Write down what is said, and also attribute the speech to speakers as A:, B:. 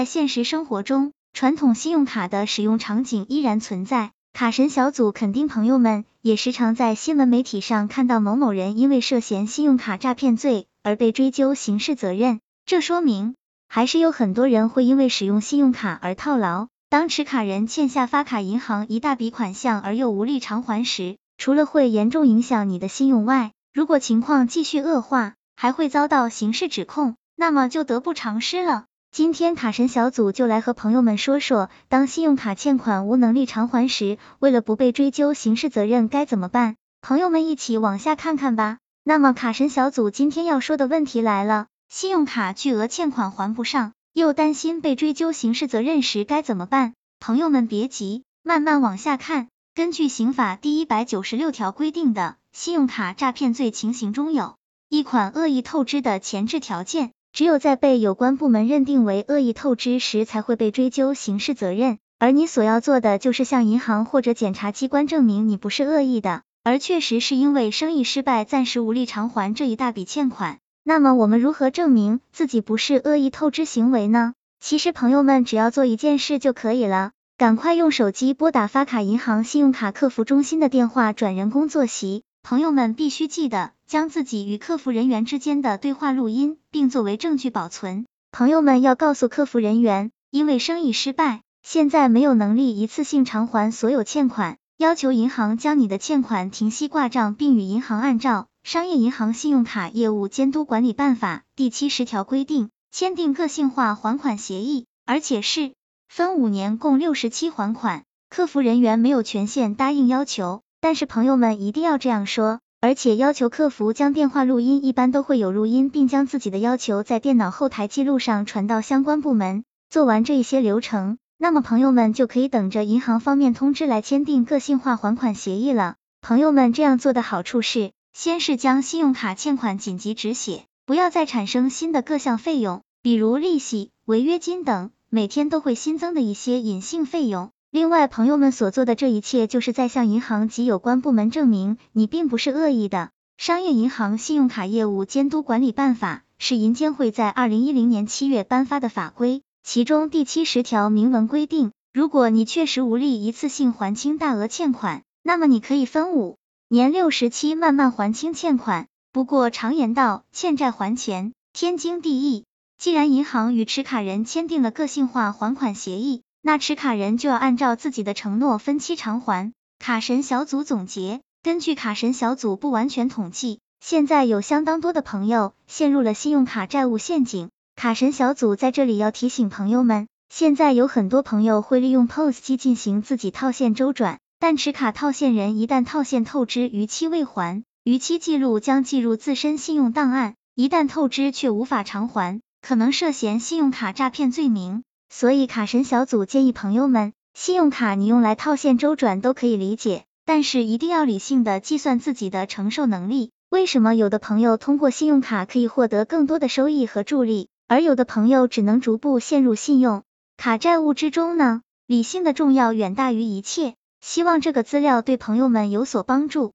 A: 在现实生活中，传统信用卡的使用场景依然存在。卡神小组肯定朋友们也时常在新闻媒体上看到某某人因为涉嫌信用卡诈骗罪而被追究刑事责任，这说明还是有很多人会因为使用信用卡而套牢。当持卡人欠下发卡银行一大笔款项而又无力偿还时，除了会严重影响你的信用外，如果情况继续恶化，还会遭到刑事指控，那么就得不偿失了。今天卡神小组就来和朋友们说说，当信用卡欠款无能力偿还时，为了不被追究刑事责任该怎么办？朋友们一起往下看看吧。那么卡神小组今天要说的问题来了，信用卡巨额欠款还不上，又担心被追究刑事责任时该怎么办？朋友们别急，慢慢往下看。根据刑法第一百九十六条规定的信用卡诈骗罪情形中有一款恶意透支的前置条件。只有在被有关部门认定为恶意透支时，才会被追究刑事责任。而你所要做的，就是向银行或者检察机关证明你不是恶意的，而确实是因为生意失败，暂时无力偿还这一大笔欠款。那么我们如何证明自己不是恶意透支行为呢？其实朋友们只要做一件事就可以了，赶快用手机拨打发卡银行信用卡客服中心的电话转人工作席。朋友们必须记得。将自己与客服人员之间的对话录音，并作为证据保存。朋友们要告诉客服人员，因为生意失败，现在没有能力一次性偿还所有欠款，要求银行将你的欠款停息挂账，并与银行按照《商业银行信用卡业务监督管理办法》第七十条规定，签订个性化还款协议，而且是分五年共六十期还款。客服人员没有权限答应要求，但是朋友们一定要这样说。而且要求客服将电话录音，一般都会有录音，并将自己的要求在电脑后台记录上传到相关部门。做完这一些流程，那么朋友们就可以等着银行方面通知来签订个性化还款协议了。朋友们这样做的好处是，先是将信用卡欠款紧急止血，不要再产生新的各项费用，比如利息、违约金等，每天都会新增的一些隐性费用。另外，朋友们所做的这一切，就是在向银行及有关部门证明你并不是恶意的。商业银行信用卡业务监督管理办法是银监会在二零一零年七月颁发的法规，其中第七十条明文规定，如果你确实无力一次性还清大额欠款，那么你可以分五年六十期慢慢还清欠款。不过常言道，欠债还钱，天经地义。既然银行与持卡人签订了个性化还款协议，那持卡人就要按照自己的承诺分期偿还。卡神小组总结，根据卡神小组不完全统计，现在有相当多的朋友陷入了信用卡债务陷阱。卡神小组在这里要提醒朋友们，现在有很多朋友会利用 POS 机进行自己套现周转，但持卡套现人一旦套现透支逾期未还，逾期记录将记入自身信用档案，一旦透支却无法偿还，可能涉嫌信用卡诈骗罪名。所以卡神小组建议朋友们，信用卡你用来套现周转都可以理解，但是一定要理性的计算自己的承受能力。为什么有的朋友通过信用卡可以获得更多的收益和助力，而有的朋友只能逐步陷入信用卡债务之中呢？理性的重要远大于一切。希望这个资料对朋友们有所帮助。